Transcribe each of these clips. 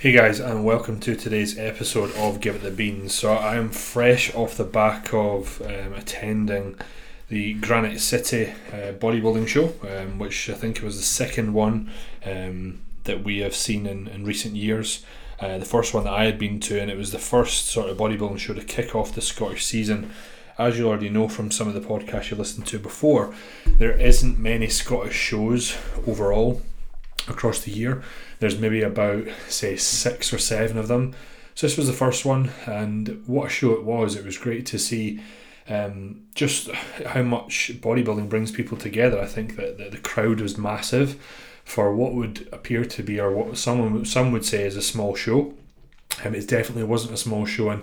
Hey guys, and welcome to today's episode of Give It the Beans. So I am fresh off the back of um, attending the Granite City uh, bodybuilding show, um, which I think was the second one um, that we have seen in, in recent years. Uh, the first one that I had been to, and it was the first sort of bodybuilding show to kick off the Scottish season. As you already know from some of the podcasts you listened to before, there isn't many Scottish shows overall across the year. There's maybe about, say, six or seven of them. So this was the first one, and what a show it was. It was great to see um, just how much bodybuilding brings people together. I think that, that the crowd was massive for what would appear to be, or what someone some would say is a small show. Um, it definitely wasn't a small show, and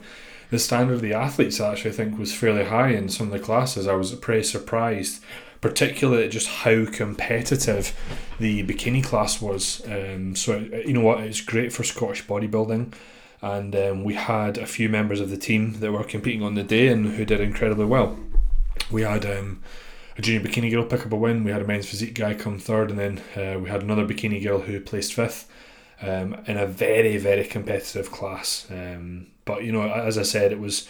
the standard of the athletes actually I think was fairly high in some of the classes. I was pretty surprised particularly at just how competitive the bikini class was. Um, so you know what, it's great for Scottish bodybuilding, and um, we had a few members of the team that were competing on the day and who did incredibly well. We had um, a junior bikini girl pick up a win. We had a men's physique guy come third, and then uh, we had another bikini girl who placed fifth. Um, in a very very competitive class, um, but you know, as I said, it was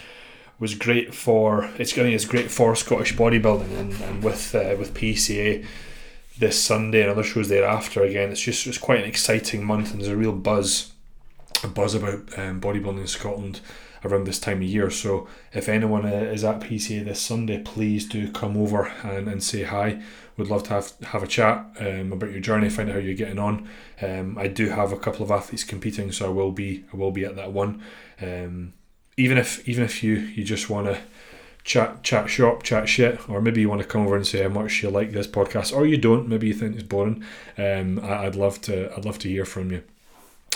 was great for it's going it's great for Scottish bodybuilding and, and with uh, with PCA this Sunday and other shows thereafter. Again it's just it's quite an exciting month and there's a real buzz a buzz about um, bodybuilding in Scotland around this time of year. So if anyone uh, is at PCA this Sunday please do come over and, and say hi would love to have have a chat um, about your journey find out how you're getting on um, I do have a couple of athletes competing so I will be I will be at that one um, even if even if you you just want to chat chat shop, chat shit, or maybe you want to come over and say how much you like this podcast, or you don't. Maybe you think it's boring. Um, I, would love to I'd love to hear from you.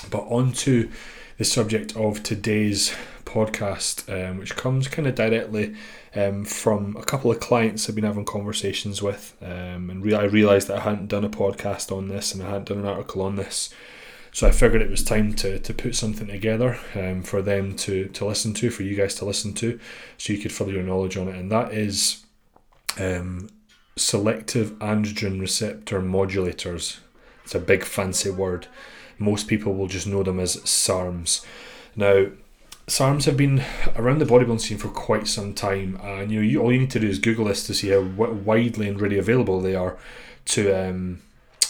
But on to the subject of today's podcast, um, which comes kind of directly um, from a couple of clients I've been having conversations with, um, and re- I realised that I hadn't done a podcast on this and I hadn't done an article on this so I figured it was time to, to put something together um, for them to, to listen to, for you guys to listen to, so you could further your knowledge on it. And that is um, selective androgen receptor modulators. It's a big fancy word. Most people will just know them as SARMs. Now, SARMs have been around the bodybuilding scene for quite some time, and you know, you, all you need to do is Google this to see how widely and really available they are to um,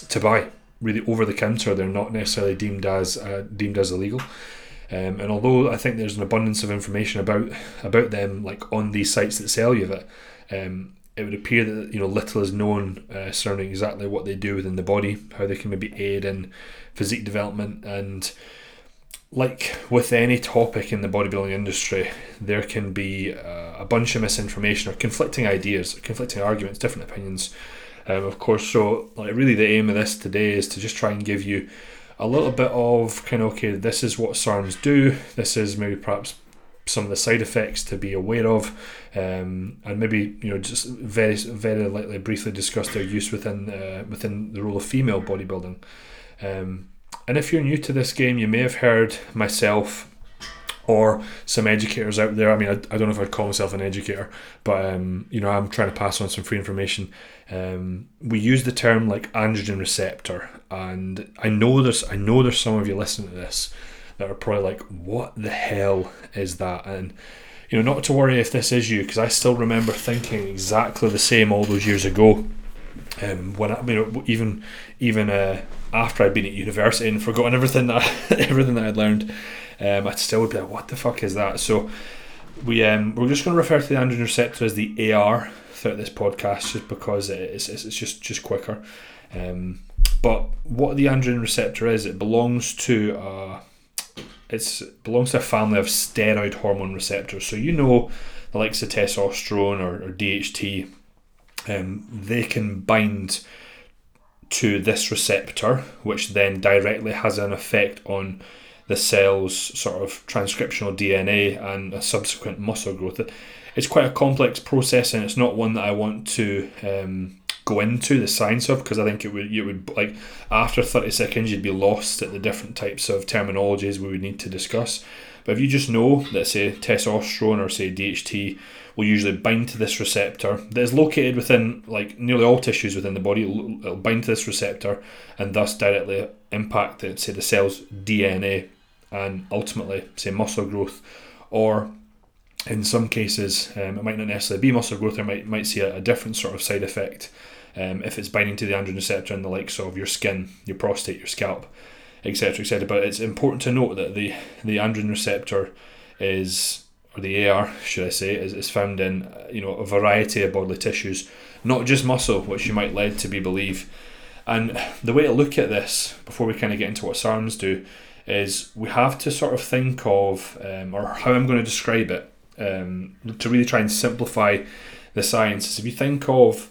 to buy really over the counter. They're not necessarily deemed as uh, deemed as illegal. Um, and although I think there's an abundance of information about about them, like on these sites that sell you it, um, it would appear that you know little is known uh, surrounding exactly what they do within the body, how they can maybe aid in physique development, and like with any topic in the bodybuilding industry, there can be uh, a bunch of misinformation or conflicting ideas, conflicting arguments, different opinions um, of course, so like really the aim of this today is to just try and give you a little bit of kind of okay, this is what SARMs do. This is maybe perhaps some of the side effects to be aware of, um, and maybe you know just very very lightly briefly discuss their use within uh, within the role of female bodybuilding. Um, and if you're new to this game, you may have heard myself or some educators out there. I mean, I, I don't know if I'd call myself an educator, but um, you know, I'm trying to pass on some free information. Um, we use the term like androgen receptor, and I know there's I know there's some of you listening to this that are probably like, what the hell is that? And you know, not to worry if this is you, because I still remember thinking exactly the same all those years ago. Um, when I, you know, even even uh, after I'd been at university and forgotten everything that everything that I'd learned, um, I still would be like, what the fuck is that? So we um, we're just going to refer to the androgen receptor as the AR throughout this podcast, just because it's it's, it's just just quicker. Um, but what the androgen receptor is, it belongs to uh, it's belongs to a family of steroid hormone receptors. So you know the likes of testosterone or, or DHT, um, they can bind to this receptor, which then directly has an effect on the cell's sort of transcriptional DNA and a subsequent muscle growth. It's quite a complex process, and it's not one that I want to um, go into the science of because I think it would you would like after thirty seconds you'd be lost at the different types of terminologies we would need to discuss. But if you just know that say testosterone or say DHT will usually bind to this receptor that is located within like nearly all tissues within the body, it'll, bind to this receptor and thus directly impact the, say the cell's DNA and ultimately, say, muscle growth, or in some cases, um, it might not necessarily be muscle growth, or might, might see a, a different sort of side effect um, if it's binding to the androgen receptor in the likes of your skin, your prostate, your scalp, etc., etc. But it's important to note that the, the androgen receptor is, or the AR, should I say, is, is found in you know a variety of bodily tissues, not just muscle, which you might lead to be believe. And the way to look at this, before we kind of get into what SARMs do, is we have to sort of think of, um, or how I'm going to describe it, um, to really try and simplify the science. If you think of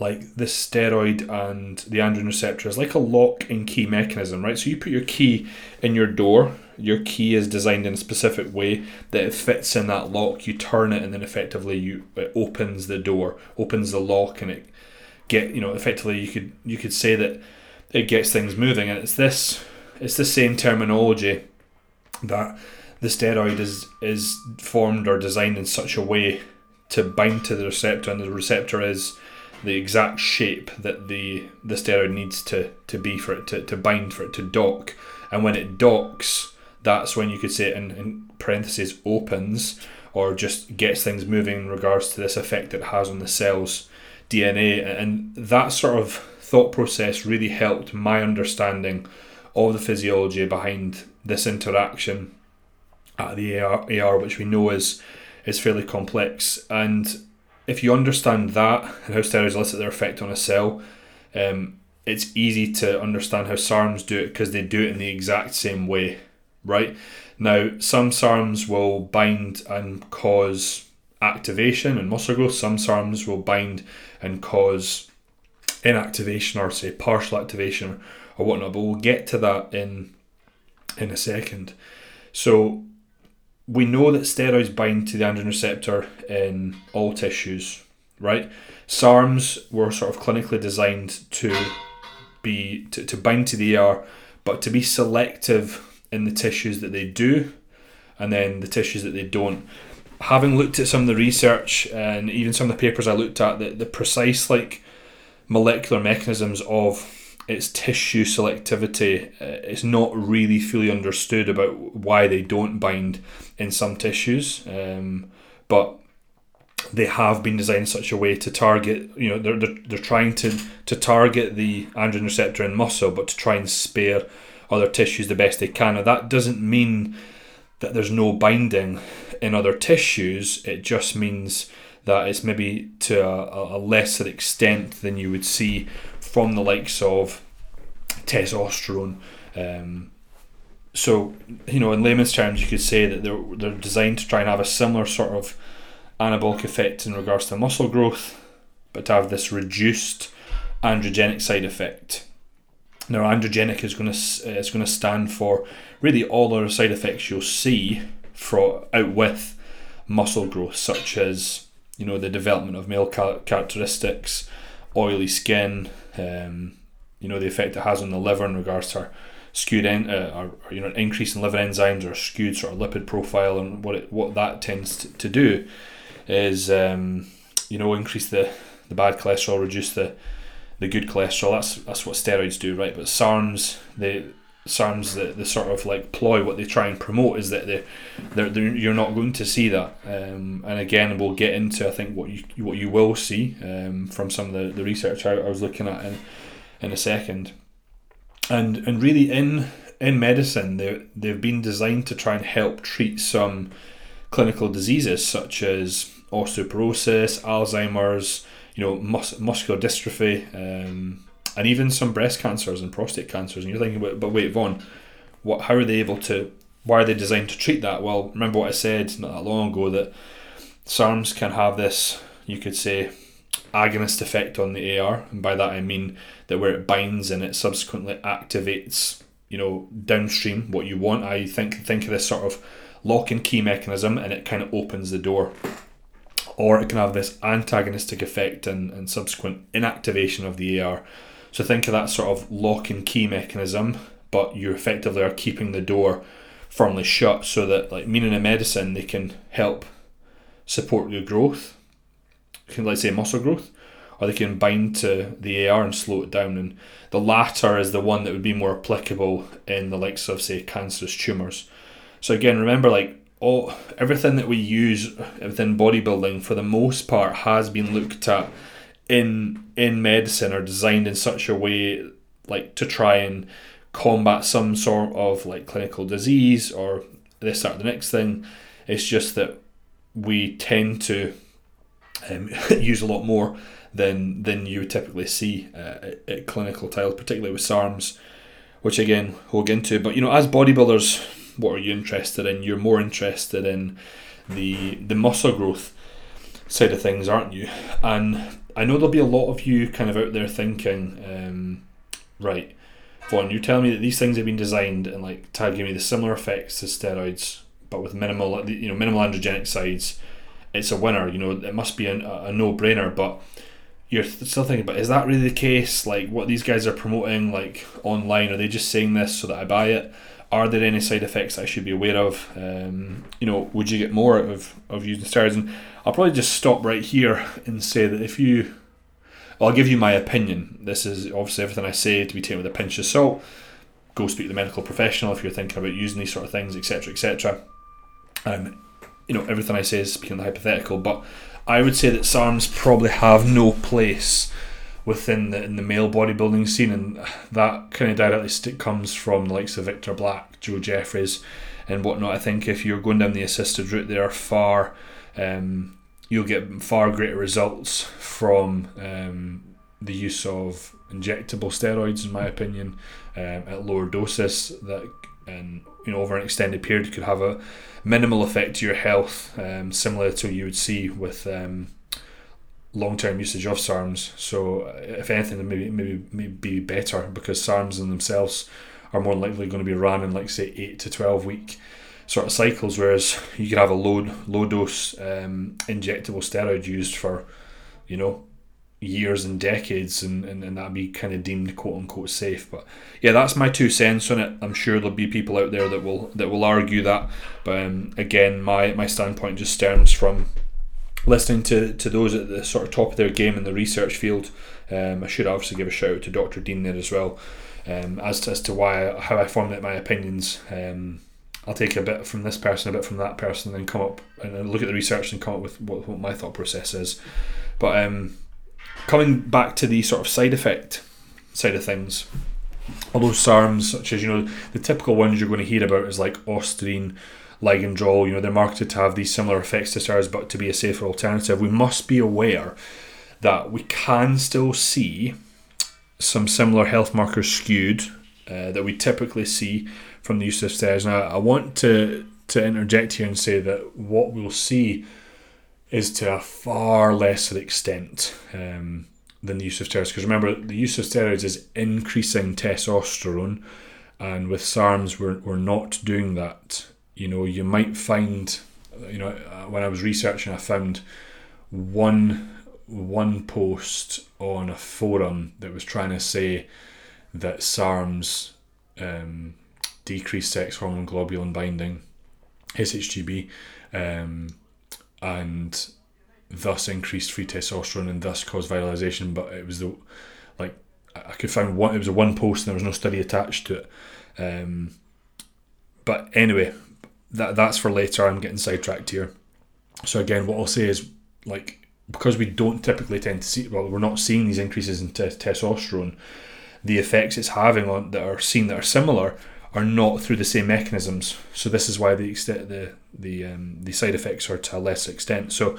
like the steroid and the androgen receptor is like a lock and key mechanism, right? So you put your key in your door, your key is designed in a specific way that it fits in that lock. You turn it, and then effectively you it opens the door, opens the lock, and it get you know effectively you could you could say that it gets things moving, and it's this it's the same terminology that the steroid is is formed or designed in such a way to bind to the receptor, and the receptor is the exact shape that the the steroid needs to to be for it to, to bind for it to dock and when it docks that's when you could say in, in parentheses opens or just gets things moving in regards to this effect it has on the cell's DNA and that sort of thought process really helped my understanding of the physiology behind this interaction at the AR, AR which we know is is fairly complex. And if you understand that and how steroids elicit their effect on a cell, um, it's easy to understand how SARMs do it because they do it in the exact same way, right? Now, some SARMs will bind and cause activation and muscle growth. Some SARMs will bind and cause inactivation or say partial activation or whatnot. But we'll get to that in in a second. So we know that steroids bind to the androgen receptor in all tissues, right? SARMs were sort of clinically designed to be to, to bind to the ER, but to be selective in the tissues that they do, and then the tissues that they don't. Having looked at some of the research and even some of the papers I looked at, the, the precise like molecular mechanisms of its tissue selectivity uh, is not really fully understood about why they don't bind in some tissues, um, but they have been designed in such a way to target. You know, they're, they're, they're trying to to target the androgen receptor in muscle, but to try and spare other tissues the best they can. Now that doesn't mean that there's no binding in other tissues. It just means that it's maybe to a, a lesser extent than you would see from the likes of testosterone. Um, so, you know, in layman's terms, you could say that they're, they're designed to try and have a similar sort of anabolic effect in regards to muscle growth, but to have this reduced androgenic side effect. Now, androgenic is going to is going to stand for really all the side effects you'll see for out with muscle growth, such as you know the development of male characteristics, oily skin, um, you know the effect it has on the liver in regards to skewed en- uh, or, or, you know increase in liver enzymes or skewed sort of lipid profile and what it what that tends to, to do is um, you know increase the the bad cholesterol reduce the the good cholesterol that's that's what steroids do right? But SARMs they SARMs the, the sort of like ploy what they try and promote is that they they're, they're, you're not going to see that. Um, and again we'll get into I think what you what you will see um, from some of the, the research I, I was looking at in, in a second. And and really in in medicine they they've been designed to try and help treat some clinical diseases such as osteoporosis, Alzheimer's, you know, mus- muscular dystrophy, um, and even some breast cancers and prostate cancers. And you're thinking, but, but wait, Vaughn, what? How are they able to? Why are they designed to treat that? Well, remember what I said not that long ago that SARMs can have this, you could say, agonist effect on the AR, and by that I mean that where it binds and it subsequently activates, you know, downstream what you want. I think think of this sort of lock and key mechanism, and it kind of opens the door. Or it can have this antagonistic effect and, and subsequent inactivation of the AR. So think of that sort of lock and key mechanism, but you effectively are keeping the door firmly shut so that like meaning in medicine they can help support your growth can let's say muscle growth, or they can bind to the AR and slow it down. And the latter is the one that would be more applicable in the likes of, say, cancerous tumours. So again, remember, like all everything that we use within bodybuilding, for the most part, has been looked at in in medicine or designed in such a way, like to try and combat some sort of like clinical disease or this or the next thing. It's just that we tend to um, use a lot more than than you would typically see uh, at, at, clinical trials, particularly with SARMs, which again we'll get into. But you know, as bodybuilders, what are you interested in? You're more interested in the the muscle growth side of things, aren't you? And I know there'll be a lot of you kind of out there thinking, um, right, Vaughn, you're telling me that these things have been designed and like tagging me the similar effects to steroids, but with minimal, you know, minimal androgenic sides. It's a winner. You know, it must be a, a no brainer, but you're still thinking, but is that really the case? Like what these guys are promoting, like online, are they just saying this so that I buy it? Are there any side effects I should be aware of? Um, you know, would you get more out of, of using steroids? And I'll probably just stop right here and say that if you, I'll give you my opinion. This is obviously everything I say to be taken with a pinch of salt. Go speak to the medical professional if you're thinking about using these sort of things, etc., etc. And you know, everything I say is speaking the hypothetical, but I would say that SARMs probably have no place within the in the male bodybuilding scene, and that kind of directly comes from the likes of Victor Black, Joe Jeffries, and whatnot. I think if you're going down the assisted route, they are far. Um, you'll get far greater results from um, the use of injectable steroids, in my opinion, um, at lower doses that and you know over an extended period could have a minimal effect to your health, um, similar to what you would see with um, long term usage of SARMs. So, uh, if anything, maybe maybe maybe better because SARMs in themselves are more likely going to be run in like say eight to twelve week sort of cycles, whereas you could have a low low dose um, injectable steroid used for you know years and decades and, and, and that'd be kind of deemed quote unquote safe. But yeah that's my two cents on it. I'm sure there'll be people out there that will that will argue that. But um, again my my standpoint just stems from listening to, to those at the sort of top of their game in the research field um, i should obviously give a shout out to dr dean there as well um, as, to, as to why how i formulate my opinions um, I'll take a bit from this person, a bit from that person, and then come up and look at the research and come up with what, what my thought process is. But um, coming back to the sort of side effect side of things, all those SARMs, such as you know the typical ones you're going to hear about is like Ostarine, Ligandrol. You know they're marketed to have these similar effects to SARS, but to be a safer alternative. We must be aware that we can still see some similar health markers skewed uh, that we typically see from the use of steroids. Now, I want to to interject here and say that what we'll see is to a far lesser extent um, than the use of steroids. Because remember, the use of steroids is increasing testosterone, and with SARMs, we're, we're not doing that. You know, you might find, you know, uh, when I was researching, I found one one post on a forum that was trying to say that SARMs um, decrease sex hormone globulin binding, SHGB, um, and thus increased free testosterone and thus caused viralization. But it was the like I could find one. It was a one post and there was no study attached to it. Um, but anyway, that that's for later. I'm getting sidetracked here. So again, what I'll say is like because we don't typically tend to see well, we're not seeing these increases in te- testosterone. The effects it's having on that are seen that are similar are not through the same mechanisms. So this is why the extent the the um, the side effects are to a less extent. So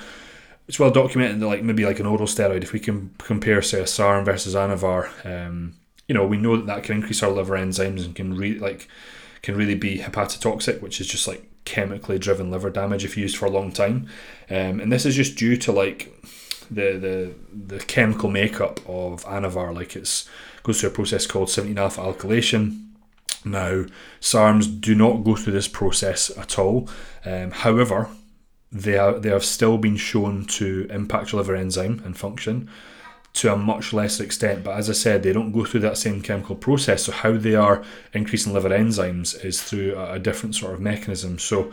it's well documented that like maybe like an oral steroid, if we can compare say a SARM versus Anavar, um, you know we know that that can increase our liver enzymes and can really like can really be hepatotoxic, which is just like chemically driven liver damage if used for a long time. Um, and this is just due to like the the the chemical makeup of Anavar, like it's goes through a process called 17 alpha alkylation now, SARMs do not go through this process at all. Um, however, they, are, they have still been shown to impact liver enzyme and function to a much lesser extent. But as I said, they don't go through that same chemical process. So, how they are increasing liver enzymes is through a, different sort of mechanism. So,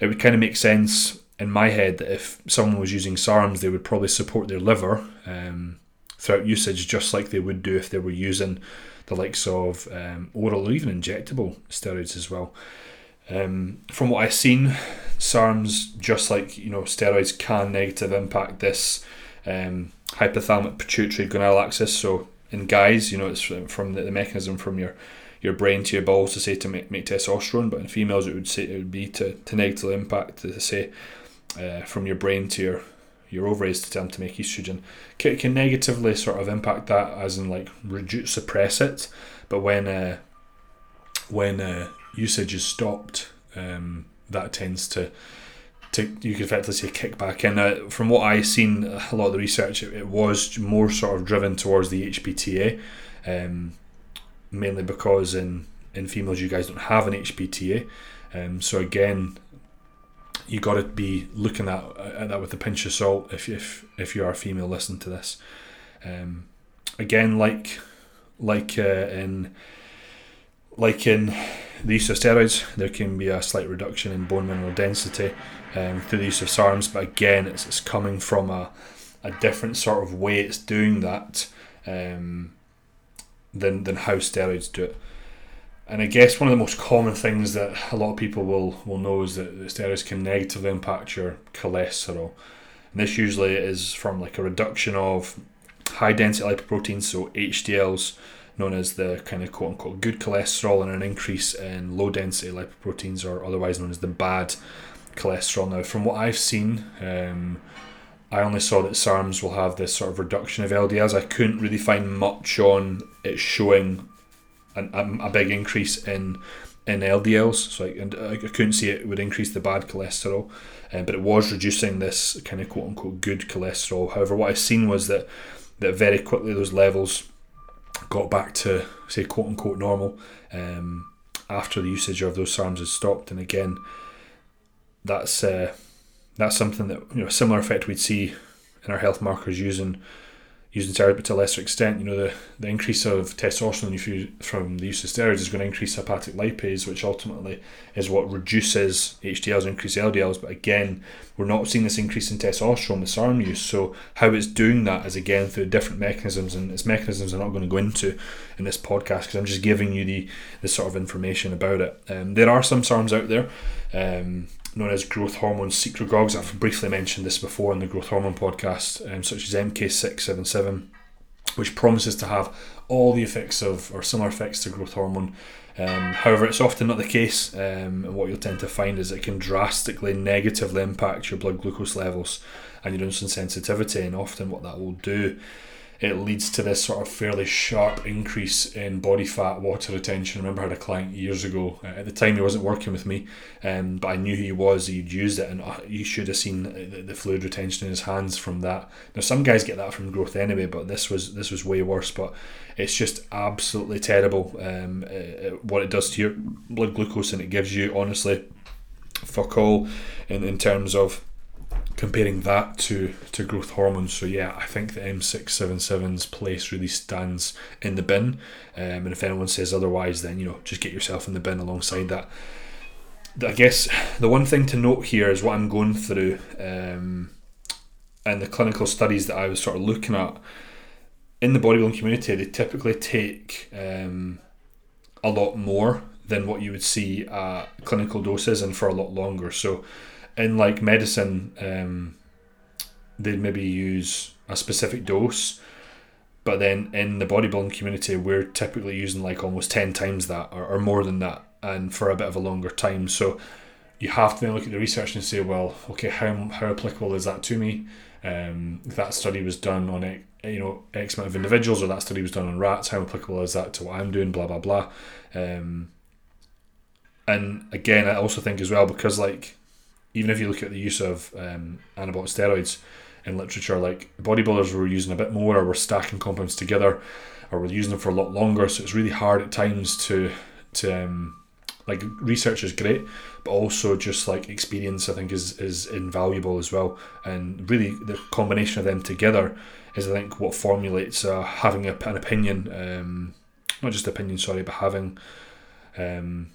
it would kind of make sense in my head that if someone was using SARMs, they would probably support their liver. Um, throughout usage, just like they would do if they were using the likes of um, oral or even injectable steroids as well. Um, from what I've seen, SARMs, just like you know, steroids can negative impact this um, hypothalamic pituitary gonadal axis. So in guys, you know, it's from the, the mechanism from your your brain to your balls to say to make, make testosterone, but in females it would say it would be to, to negatively impact to say uh, from your brain to your your ovaries to them to make estrogen. Can, can negatively sort of impact that as in like reduce suppress it. But when uh, when uh, usage is stopped um, that tends to to you could effectively say kick back in. Uh, from what I've seen, a lot of the research it, it was more sort of driven towards the HPTA, um, mainly because in in females you guys don't have an HPTA. Um, so again, you got to be looking at, at that with a pinch of salt if if if you are a female listening to this. Um, again, like like uh, in like in the use of steroids, there can be a slight reduction in bone mineral density um, through the use of SARMs, but again, it's, it's coming from a, a different sort of way it's doing that um, than than how steroids do it. And I guess one of the most common things that a lot of people will, will know is that the steroids can negatively impact your cholesterol. And this usually is from like a reduction of high density lipoproteins, so HDLs, known as the kind of quote unquote good cholesterol, and an increase in low density lipoproteins, or otherwise known as the bad cholesterol. Now, from what I've seen, um, I only saw that SARMs will have this sort of reduction of LDLs. I couldn't really find much on it showing an, a, a big increase in in LDLs. So I, and I couldn't see it would increase the bad cholesterol, um, but it was reducing this kind of quote unquote good cholesterol. However, what I've seen was that that very quickly those levels got back to say quote unquote normal um, after the usage of those SARMs had stopped. And again, that's uh, that's something that you know a similar effect we'd see in our health markers using using steroids, but to a lesser extent, you know, the, the increase of testosterone if you, from the use of steroids is going to increase hepatic lipase, which ultimately is what reduces HDLs, increase LDLs. But again, we're not seeing this increase in testosterone with SARM use. So how it's doing that is again through different mechanisms, and its mechanisms I'm not going to go into in this podcast because I'm just giving you the the sort of information about it. Um, there are some SARMs out there. Um, known as growth hormone secretagogues. I've briefly mentioned this before in the growth hormone podcast, um, such as MK677, which promises to have all the effects of or similar effects to growth hormone. Um, however, it's often not the case, um, and what you'll tend to find is it can drastically negatively impact your blood glucose levels and your insulin sensitivity, and often what that will do it leads to this sort of fairly sharp increase in body fat, water retention. I remember I had a client years ago. Uh, at the time, he wasn't working with me, um, but I knew he was. He'd used it, and uh, you should have seen the, the, fluid retention in his hands from that. Now, some guys get that from growth anyway, but this was this was way worse. But it's just absolutely terrible um, uh, uh what it does to your blood glucose, and it gives you honestly fuck all in, in terms of comparing that to, to growth hormones. So yeah, I think the M677's place really stands in the bin. Um, and if anyone says otherwise, then you know just get yourself in the bin alongside that. I guess the one thing to note here is what I'm going through, um, and the clinical studies that I was sort of looking at in the bodybuilding community. They typically take um, a lot more than what you would see at clinical doses, and for a lot longer. So in like medicine, um, they'd maybe use a specific dose, but then in the bodybuilding community, we're typically using like almost 10 times that or, or more than that, and for a bit of a longer time. So you have to then look at the research and say, well, okay, how, how applicable is that to me? Um, that study was done on a you know X amount of individuals, or that study was done on rats, how applicable is that to what I'm doing? Blah blah blah. Um, and again, I also think as well because like even if you look at the use of um, anabolic steroids in literature, like bodybuilders were using a bit more, or were stacking compounds together, or were using them for a lot longer. So it's really hard at times to to um, like research is great, but also just like experience I think is is invaluable as well. And really, the combination of them together is I think what formulates uh, having a, an opinion, um, not just opinion, sorry, but having. Um,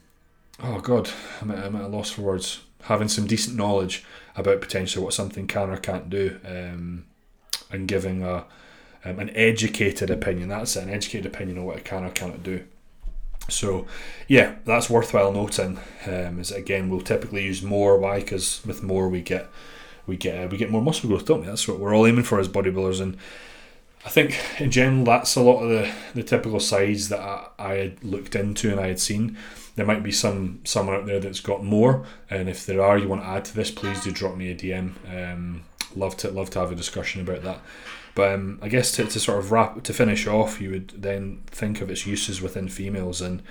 oh God, I'm at, I'm at a loss for words having some decent knowledge about potentially what something can or can't do, um, and giving a um, an educated opinion. That's it, an educated opinion on what it can or cannot do. So, yeah, that's worthwhile noting. Um, is again, we'll typically use more. Why? Because with more, we get we get uh, we get more muscle growth, don't we? That's what we're all aiming for as bodybuilders, and I think in general that's a lot of the, the typical sides that I, I had looked into and I had seen. There might be some someone out there that's got more, and if there are, you want to add to this, please do drop me a DM. Um, love to love to have a discussion about that. But um, I guess to, to sort of wrap to finish off, you would then think of its uses within females, and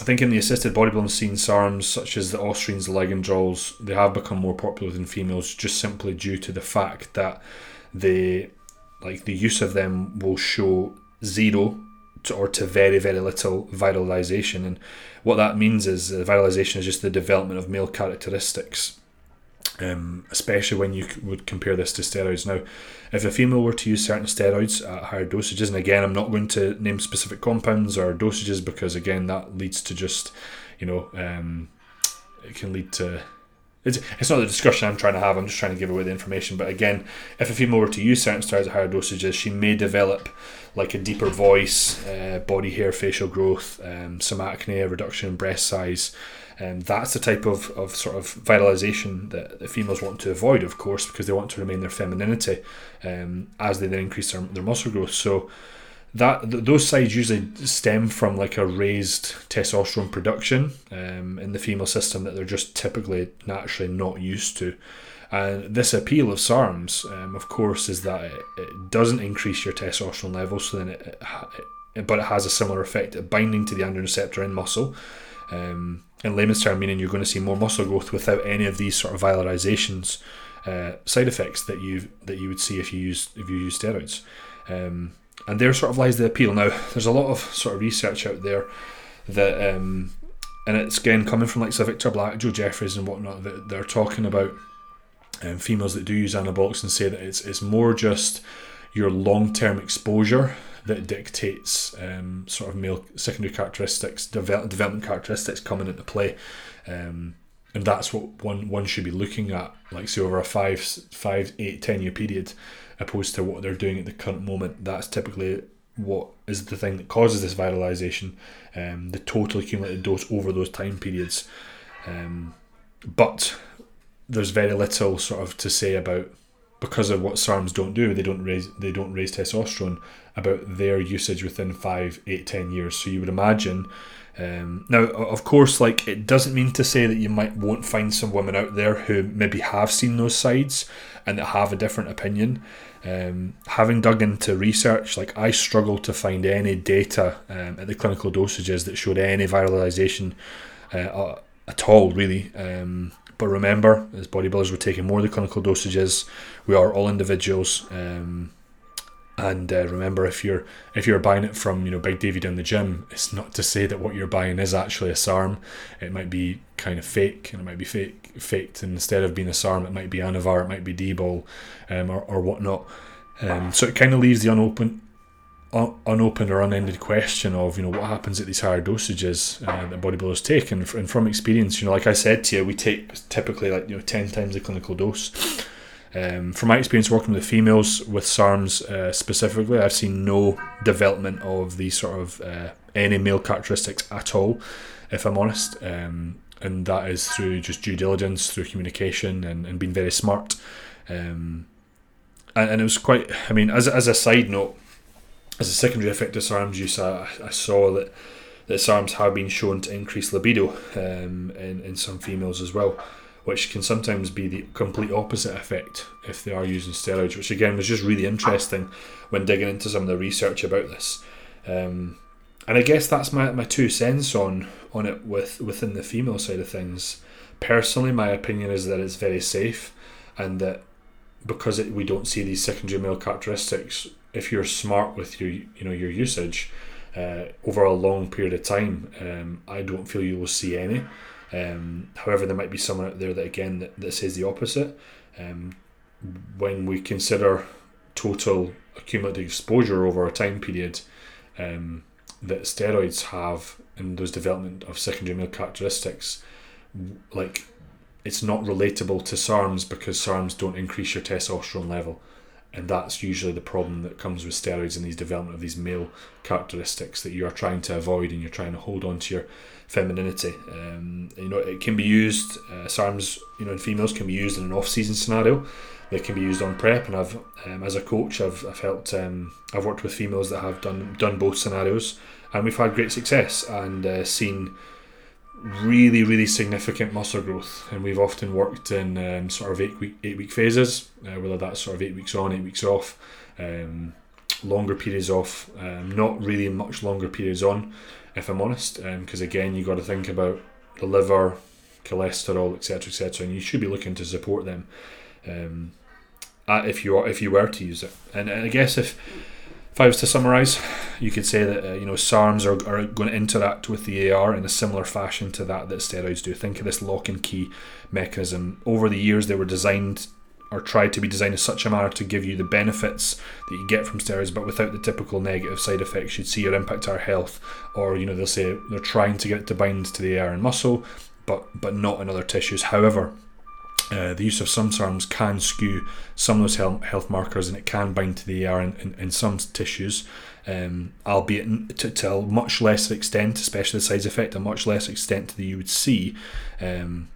I think in the assisted bodybuilding scene, SARMs such as the Austrians, the Draws, they have become more popular than females just simply due to the fact that they like the use of them will show zero to, or to very very little viralization, and what that means is uh, viralization is just the development of male characteristics um, especially when you would compare this to steroids. Now, if a female were to use certain steroids at higher dosages, and again, I'm not going to name specific compounds or dosages because, again, that leads to just, you know, um, it can lead to. It's, it's not the discussion I'm trying to have, I'm just trying to give away the information. But again, if a female were to use certain steroids at higher dosages, she may develop like a deeper voice, uh, body hair, facial growth, um, some acne, reduction in breast size, um, that's the type of, of sort of vitalization that the females want to avoid, of course, because they want to remain their femininity um, as they then increase their, their muscle growth. So that th- those sides usually stem from like a raised testosterone production um, in the female system that they're just typically naturally not used to. And this appeal of SARMs, um, of course, is that it, it, doesn't increase your testosterone levels, so then it, it, but it has a similar effect at binding to the androgen receptor in muscle. Um, in layman's term, meaning you're going to see more muscle growth without any of these sort of viralizations uh, side effects that you that you would see if you use if you use steroids. Um, and there sort of lies the appeal. Now, there's a lot of sort of research out there that, um, and it's again coming from like Sir Victor Black, Joe Jeffries, and whatnot. That they're talking about um, females that do use anabolics and say that it's it's more just your long term exposure that dictates um, sort of male secondary characteristics, develop, development characteristics coming into play. Um, and that's what one one should be looking at, like say over a five, five, eight, ten year period, opposed to what they're doing at the current moment. That's typically what is the thing that causes this viralization, um, the total accumulated dose over those time periods. Um, but there's very little sort of to say about because of what SARMs don't do, they don't raise they don't raise testosterone about their usage within five, eight, ten years. So you would imagine. Um, now, of course, like it doesn't mean to say that you might won't find some women out there who maybe have seen those sides and that have a different opinion. Um, having dug into research, like I struggle to find any data um, at the clinical dosages that showed any viralization uh, at all, really. Um, but remember, as bodybuilders, we're taking more of the clinical dosages. We are all individuals. Um, and uh, remember, if you're if you're buying it from you know Big Davey down the gym, it's not to say that what you're buying is actually a SARM. It might be kind of fake, and it might be fake faked. And instead of being a SARM, it might be Anavar, it might be D-bol, um, or or whatnot. Um, so it kind of leaves the unopened unopened or unended question of you know what happens at these higher dosages uh, that bodybuilders take and, and from experience you know like I said to you we take typically like you know 10 times the clinical dose um, from my experience working with females with SARMs uh, specifically I've seen no development of these sort of uh, any male characteristics at all if I'm honest um, and that is through just due diligence through communication and, and being very smart um, and, and it was quite I mean as, as a side note as a secondary effect of SARMs use, I, I saw that that SARMs have been shown to increase libido um, in, in some females as well, which can sometimes be the complete opposite effect if they are using steroids, which again was just really interesting when digging into some of the research about this. Um, and I guess that's my, my two cents on on it with within the female side of things. Personally, my opinion is that it's very safe, and that because it, we don't see these secondary male characteristics, if you're smart with your you know your usage uh, over a long period of time, um, I don't feel you will see any. Um, however, there might be someone out there that again that, that says the opposite. Um, when we consider total accumulative exposure over a time period um, that steroids have in those development of secondary male characteristics, like it's not relatable to SARMs because SARMs don't increase your testosterone level and that's usually the problem that comes with steroids and these development of these male characteristics that you are trying to avoid and you're trying to hold on to your femininity. Um, you know, it can be used. Uh, SARMs, you know, in females can be used in an off-season scenario. They can be used on prep, and I've, um, as a coach, I've, I've helped. Um, I've worked with females that have done done both scenarios, and we've had great success and uh, seen really, really significant muscle growth. And we've often worked in um, sort of eight week eight week phases, uh, whether that's sort of eight weeks on, eight weeks off, um, longer periods off, um, not really much longer periods on, if I'm honest, because um, again, you've got to think about the liver, cholesterol, etc., etc., and you should be looking to support them. Um, if you if you were to use it, and, and I guess if if I was to summarise, you could say that uh, you know SARMs are, are going to interact with the AR in a similar fashion to that that steroids do. Think of this lock and key mechanism. Over the years, they were designed or tried to be designed in such a manner to give you the benefits that you get from steroids, but without the typical negative side effects you'd see or impact our health. Or you know they'll say they're trying to get it to bind to the AR and muscle, but but not in other tissues. However, uh, the use of some SARMs can skew some of those health, health markers and it can bind to the AR in, in, in some tissues, um, albeit to, to, a much lesser extent, especially the size effect, a much less extent that you would see um,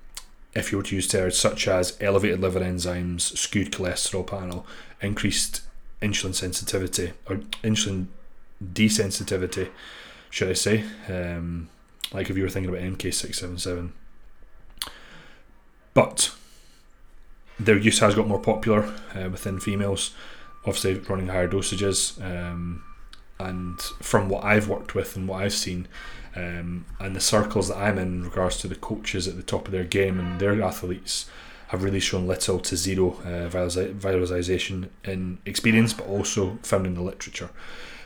if you were to use steroids such as elevated liver enzymes, skewed cholesterol panel, increased insulin sensitivity, or insulin desensitivity, should I say, um, like if you were thinking about MK677. But their use has got more popular uh, within females, obviously running higher dosages. Um, and from what I've worked with and what I've seen, um, and the circles that I'm in, in regards to the coaches at the top of their game and their athletes, have really shown little to zero uh, viralization in experience, but also found in the literature.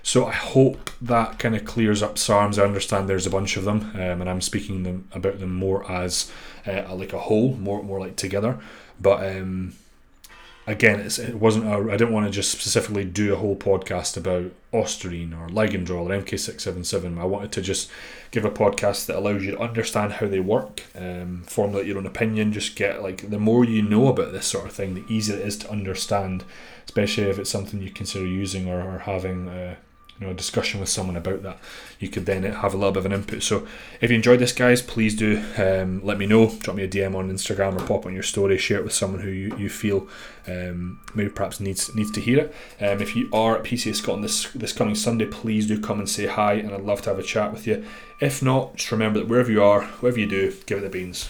So I hope that kind of clears up SARMs. I understand there's a bunch of them, um, and I'm speaking them about them more as uh, like a whole, more more like together. But um, again, it wasn't. A, I didn't want to just specifically do a whole podcast about Ostarine or Ligandrol or MK677. I wanted to just give a podcast that allows you to understand how they work, um, formulate your own opinion. Just get like the more you know about this sort of thing, the easier it is to understand, especially if it's something you consider using or, or having. Uh, you know a discussion with someone about that you could then have a little bit of an input. So if you enjoyed this guys please do um, let me know. Drop me a dm on instagram or pop on your story share it with someone who you, you feel um, maybe perhaps needs needs to hear it. Um, if you are at pca scotland this this coming sunday please do come and say hi and i'd love to have a chat with you. If not just remember that wherever you are whatever you do give it the beans